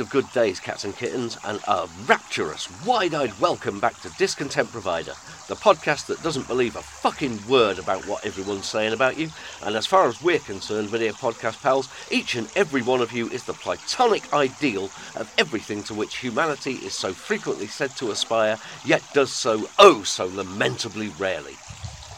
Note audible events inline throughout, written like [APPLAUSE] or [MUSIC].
Of good days, cats and kittens, and a rapturous, wide eyed welcome back to Discontent Provider, the podcast that doesn't believe a fucking word about what everyone's saying about you. And as far as we're concerned, my dear podcast pals, each and every one of you is the platonic ideal of everything to which humanity is so frequently said to aspire, yet does so oh so lamentably rarely.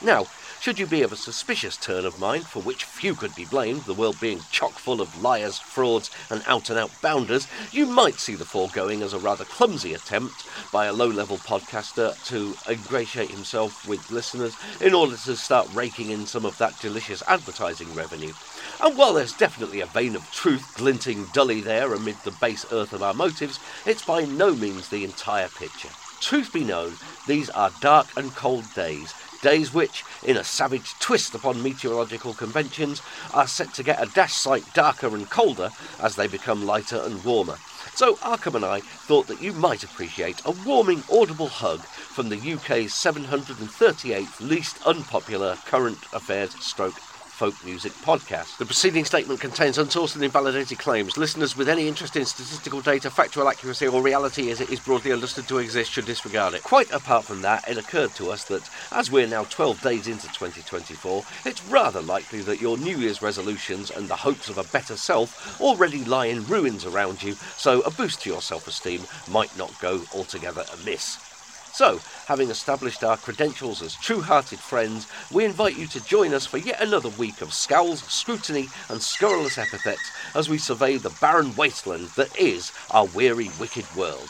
Now, should you be of a suspicious turn of mind, for which few could be blamed, the world being chock full of liars, frauds, and out and out bounders, you might see the foregoing as a rather clumsy attempt by a low level podcaster to ingratiate himself with listeners in order to start raking in some of that delicious advertising revenue. And while there's definitely a vein of truth glinting dully there amid the base earth of our motives, it's by no means the entire picture. Truth be known, these are dark and cold days, days which, in a savage twist upon meteorological conventions, are set to get a dash sight darker and colder as they become lighter and warmer. So Arkham and I thought that you might appreciate a warming audible hug from the UK's 738th least unpopular current affairs stroke folk music podcast. The preceding statement contains unsourced and invalidated claims. Listeners with any interest in statistical data, factual accuracy, or reality as it is broadly understood to exist should disregard it. Quite apart from that, it occurred to us that as we're now 12 days into 2024, it's rather likely that your New Year's resolutions and the hopes of a better self already lie in ruins around you, so a boost to your self esteem might not go altogether amiss. So, having established our credentials as true hearted friends, we invite you to join us for yet another week of scowls, scrutiny, and scurrilous epithets as we survey the barren wasteland that is our weary, wicked world.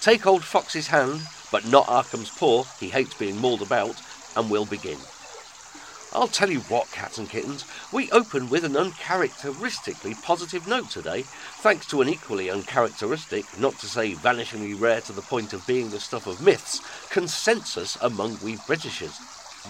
Take old Fox's hand, but not Arkham's paw, he hates being mauled about, and we'll begin. I'll tell you what, cats and kittens, we open with an uncharacteristically positive note today, thanks to an equally uncharacteristic, not to say vanishingly rare to the point of being the stuff of myths, consensus among we Britishers.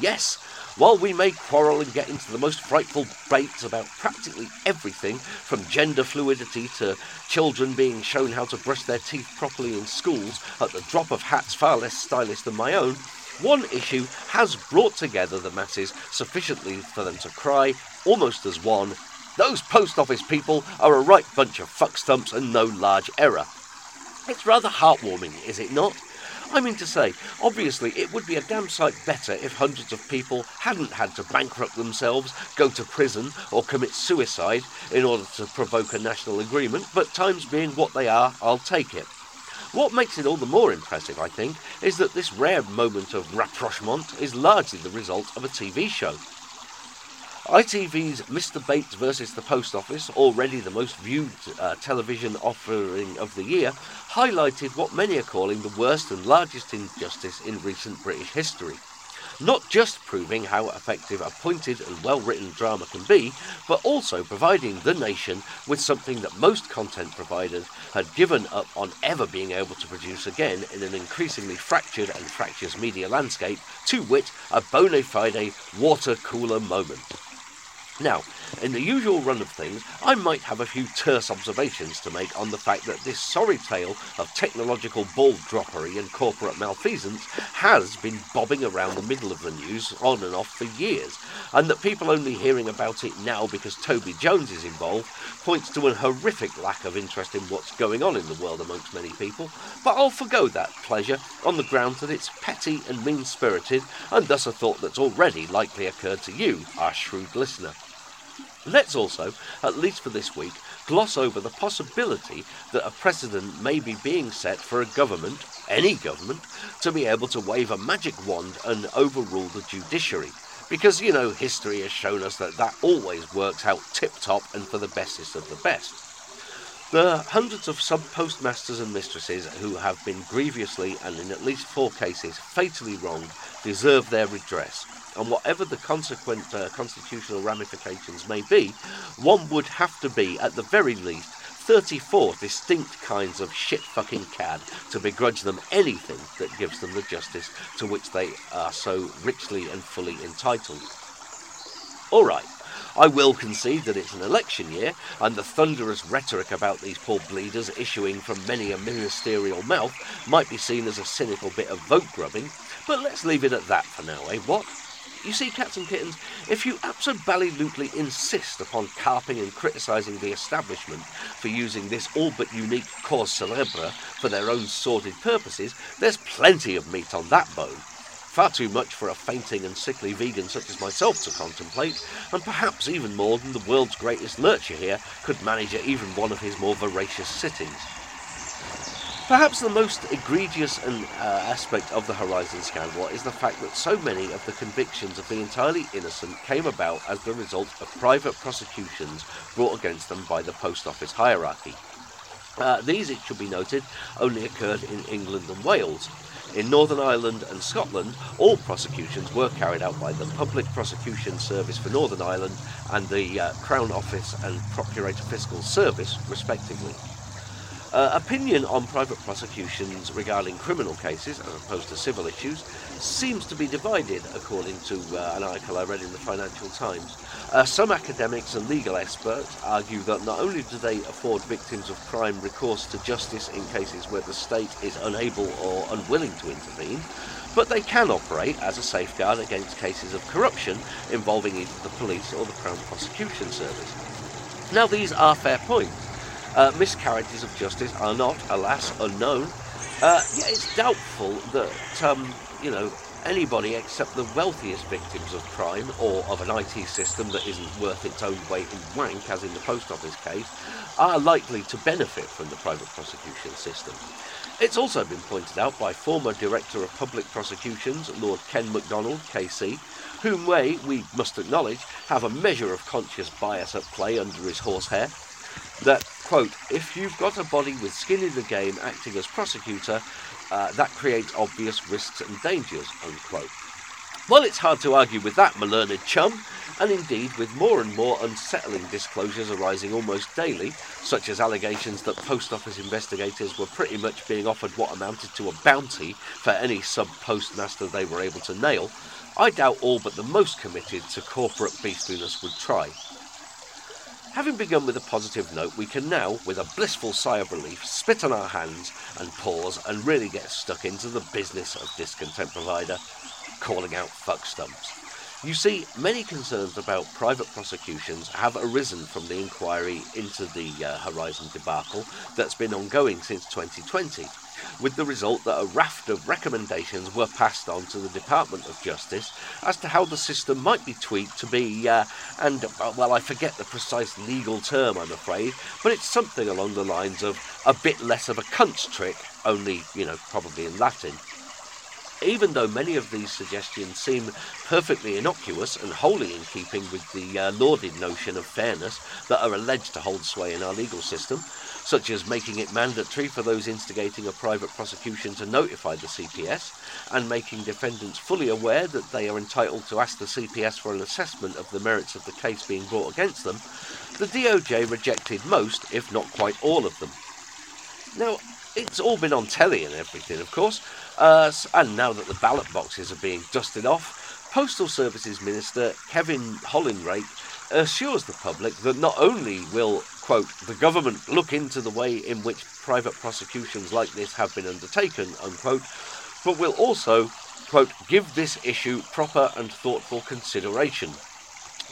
Yes, while we may quarrel and get into the most frightful debates about practically everything, from gender fluidity to children being shown how to brush their teeth properly in schools at the drop of hats far less stylish than my own, one issue has brought together the masses sufficiently for them to cry, almost as one, those post office people are a right bunch of fuck stumps and no large error. It's rather heartwarming, is it not? I mean to say, obviously, it would be a damn sight better if hundreds of people hadn't had to bankrupt themselves, go to prison, or commit suicide in order to provoke a national agreement, but times being what they are, I'll take it. What makes it all the more impressive, I think, is that this rare moment of rapprochement is largely the result of a TV show. ITV's Mr. Bates versus the Post Office, already the most viewed uh, television offering of the year, highlighted what many are calling the worst and largest injustice in recent British history not just proving how effective a pointed and well written drama can be, but also providing the nation with something that most content providers had given up on ever being able to produce again in an increasingly fractured and fractious media landscape, to wit, a bona fide water cooler moment. Now, in the usual run of things, I might have a few terse observations to make on the fact that this sorry tale of technological ball droppery and corporate malfeasance has been bobbing around the middle of the news on and off for years, and that people only hearing about it now because Toby Jones is involved points to a horrific lack of interest in what's going on in the world amongst many people. But I'll forego that pleasure on the grounds that it's petty and mean spirited, and thus a thought that's already likely occurred to you, our shrewd listener. Let's also, at least for this week, gloss over the possibility that a precedent may be being set for a government, any government, to be able to wave a magic wand and overrule the judiciary. Because, you know, history has shown us that that always works out tip top and for the bestest of the best. The hundreds of sub postmasters and mistresses who have been grievously and in at least four cases fatally wronged deserve their redress and whatever the consequent uh, constitutional ramifications may be, one would have to be, at the very least, 34 distinct kinds of shit fucking cad to begrudge them anything that gives them the justice to which they are so richly and fully entitled. Alright, I will concede that it's an election year, and the thunderous rhetoric about these poor bleeders issuing from many a ministerial mouth might be seen as a cynical bit of vote grubbing, but let's leave it at that for now, eh, what? You see, cats and kittens, if you absolutely insist upon carping and criticising the establishment for using this all but unique cause célèbre for their own sordid purposes, there's plenty of meat on that bone. Far too much for a fainting and sickly vegan such as myself to contemplate, and perhaps even more than the world's greatest lurcher here could manage at even one of his more voracious sittings. Perhaps the most egregious and, uh, aspect of the Horizon scandal is the fact that so many of the convictions of the entirely innocent came about as the result of private prosecutions brought against them by the post office hierarchy. Uh, these, it should be noted, only occurred in England and Wales. In Northern Ireland and Scotland, all prosecutions were carried out by the Public Prosecution Service for Northern Ireland and the uh, Crown Office and Procurator Fiscal Service, respectively. Uh, opinion on private prosecutions regarding criminal cases, as opposed to civil issues, seems to be divided, according to uh, an article I read in the Financial Times. Uh, some academics and legal experts argue that not only do they afford victims of crime recourse to justice in cases where the state is unable or unwilling to intervene, but they can operate as a safeguard against cases of corruption involving either the police or the Crown Prosecution Service. Now, these are fair points. Uh, miscarriages of justice are not, alas, unknown. Uh, yet it's doubtful that, um, you know, anybody except the wealthiest victims of crime or of an IT system that isn't worth its own weight in wank, as in the post office case, are likely to benefit from the private prosecution system. It's also been pointed out by former Director of Public Prosecutions, Lord Ken MacDonald, KC, whom may, we must acknowledge, have a measure of conscious bias at play under his horsehair, that, quote, if you've got a body with skin in the game acting as prosecutor, uh, that creates obvious risks and dangers, unquote. Well, it's hard to argue with that, my learned chum, and indeed with more and more unsettling disclosures arising almost daily, such as allegations that post office investigators were pretty much being offered what amounted to a bounty for any sub postmaster they were able to nail, I doubt all but the most committed to corporate beastliness would try. Having begun with a positive note, we can now, with a blissful sigh of relief, spit on our hands and pause and really get stuck into the business of discontent provider, calling out fuck stumps. You see, many concerns about private prosecutions have arisen from the inquiry into the uh, Horizon debacle that's been ongoing since 2020 with the result that a raft of recommendations were passed on to the Department of Justice as to how the system might be tweaked to be, uh, and uh, well, I forget the precise legal term, I'm afraid, but it's something along the lines of a bit less of a cunt's trick, only, you know, probably in Latin. Even though many of these suggestions seem perfectly innocuous and wholly in keeping with the uh, lauded notion of fairness that are alleged to hold sway in our legal system, such as making it mandatory for those instigating a private prosecution to notify the CPS, and making defendants fully aware that they are entitled to ask the CPS for an assessment of the merits of the case being brought against them, the DOJ rejected most, if not quite all of them. Now, it's all been on telly and everything, of course, uh, and now that the ballot boxes are being dusted off, Postal Services Minister Kevin Hollinrake assures the public that not only will quote, the government look into the way in which private prosecutions like this have been undertaken, unquote, but will also, quote, give this issue proper and thoughtful consideration,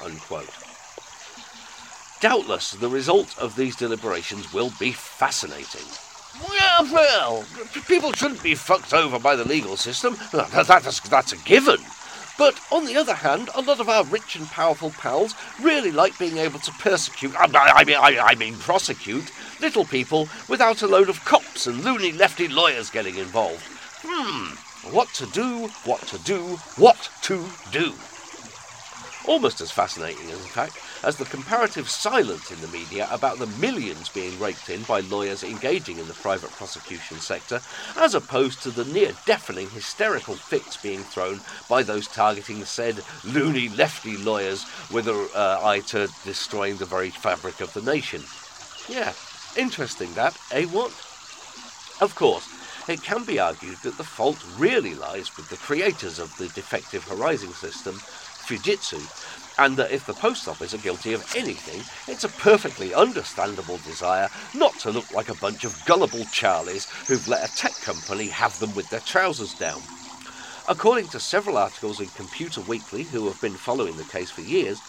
unquote. Doubtless, the result of these deliberations will be fascinating. Well, people shouldn't be fucked over by the legal system. That's, that's a given. But on the other hand, a lot of our rich and powerful pals really like being able to persecute, I mean, I mean prosecute, little people without a load of cops and loony lefty lawyers getting involved. Hmm, what to do, what to do, what to do. Almost as fascinating, in fact, as the comparative silence in the media about the millions being raked in by lawyers engaging in the private prosecution sector, as opposed to the near deafening hysterical fits being thrown by those targeting said loony lefty lawyers with an uh, eye to destroying the very fabric of the nation. Yeah, interesting that, eh what? Of course, it can be argued that the fault really lies with the creators of the defective Horizon system, Fujitsu, and that if the post office are guilty of anything, it's a perfectly understandable desire not to look like a bunch of gullible charlies who've let a tech company have them with their trousers down. According to several articles in Computer Weekly, who have been following the case for years,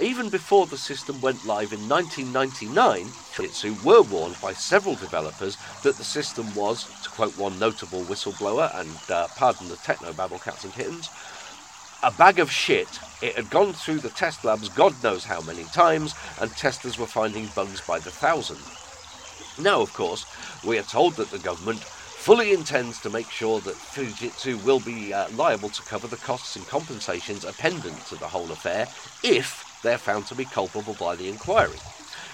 even before the system went live in 1999, Fujitsu were warned by several developers that the system was, to quote one notable whistleblower, and uh, pardon the techno babble cats and kittens, a bag of shit. It had gone through the test labs God knows how many times, and testers were finding bugs by the thousand. Now, of course, we are told that the government fully intends to make sure that Fujitsu will be uh, liable to cover the costs and compensations appendant to the whole affair if they're found to be culpable by the inquiry.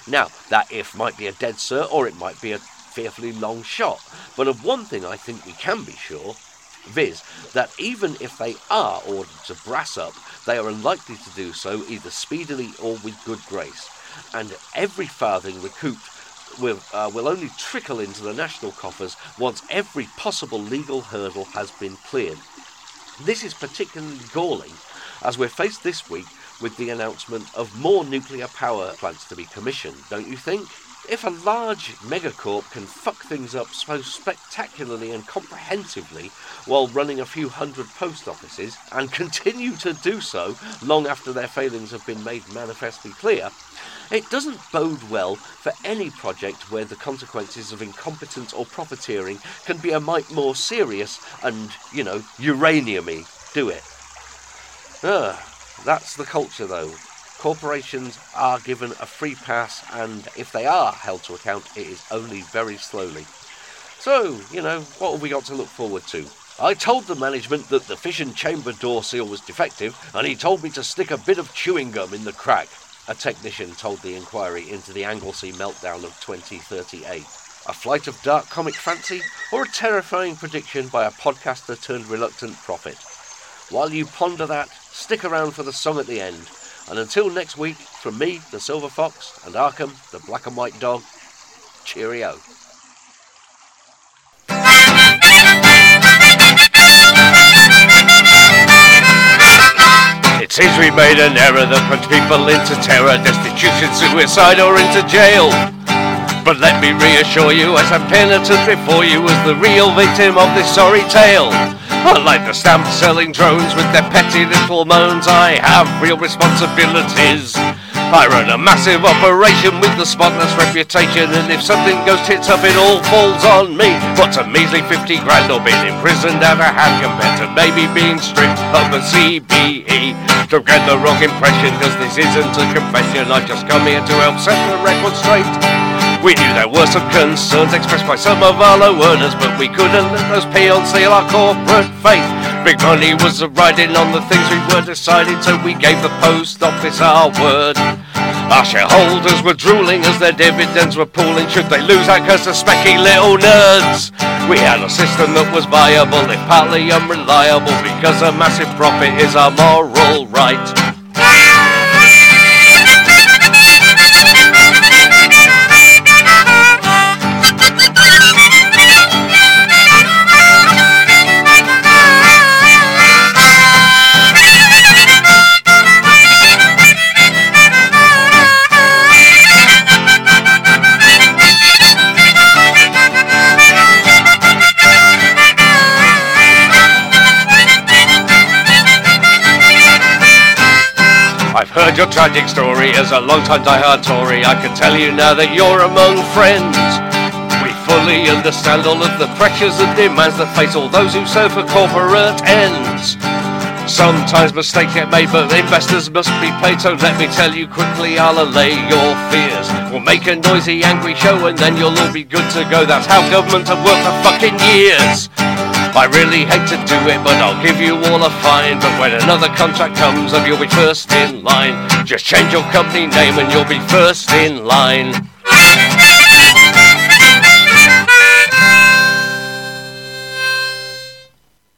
Now, that if might be a dead cert or it might be a fearfully long shot, but of one thing I think we can be sure, viz., that even if they are ordered to brass up, they are unlikely to do so either speedily or with good grace, and every farthing recouped will, uh, will only trickle into the national coffers once every possible legal hurdle has been cleared. This is particularly galling as we're faced this week with the announcement of more nuclear power plants to be commissioned, don't you think? If a large megacorp can fuck things up so spectacularly and comprehensively while running a few hundred post offices, and continue to do so long after their failings have been made manifestly clear, it doesn't bode well for any project where the consequences of incompetence or profiteering can be a mite more serious and, you know, uraniumy. Do it. Ah, that's the culture, though. Corporations are given a free pass, and if they are held to account, it is only very slowly. So, you know, what have we got to look forward to? I told the management that the fission chamber door seal was defective, and he told me to stick a bit of chewing gum in the crack, a technician told the inquiry into the Anglesey meltdown of 2038. A flight of dark comic fancy, or a terrifying prediction by a podcaster turned reluctant prophet? While you ponder that, stick around for the song at the end. And until next week, from me, the Silver Fox, and Arkham, the Black and White Dog, cheerio. It seems we made an error that puts people into terror, destitution, suicide, or into jail. But let me reassure you, as I'm penitent before you, as the real victim of this sorry tale. [LAUGHS] Unlike the stamp selling drones with their petty little moans, I have real responsibilities. I run a massive operation with the spotless reputation, and if something goes tits up, it all falls on me. What's a measly 50 grand or being imprisoned out of hand compared to maybe being stripped of a CBE? Don't get the wrong impression, cause this isn't a confession. I've just come here to help set the record straight. We knew there were some concerns expressed by some of our low earners, but we couldn't let those peons seal our corporate faith. Big money was riding on the things we were deciding, so we gave the post office our word. Our shareholders were drooling as their dividends were pooling. Should they lose out because of specky little nerds? We had a system that was viable, if partly unreliable, because a massive profit is our moral right. Tragic story as a long-time die-hard Tory. I can tell you now that you're among friends. We fully understand all of the pressures and demands that face all those who serve for corporate ends. Sometimes mistakes get made, but investors must be paid. So let me tell you quickly, I'll allay your fears. We'll make a noisy, angry show, and then you'll all be good to go. That's how governments have worked for fucking years. I really hate to do it, but I'll give you all a fine. But when another contract comes up, you'll be first in line. Just change your company name and you'll be first in line.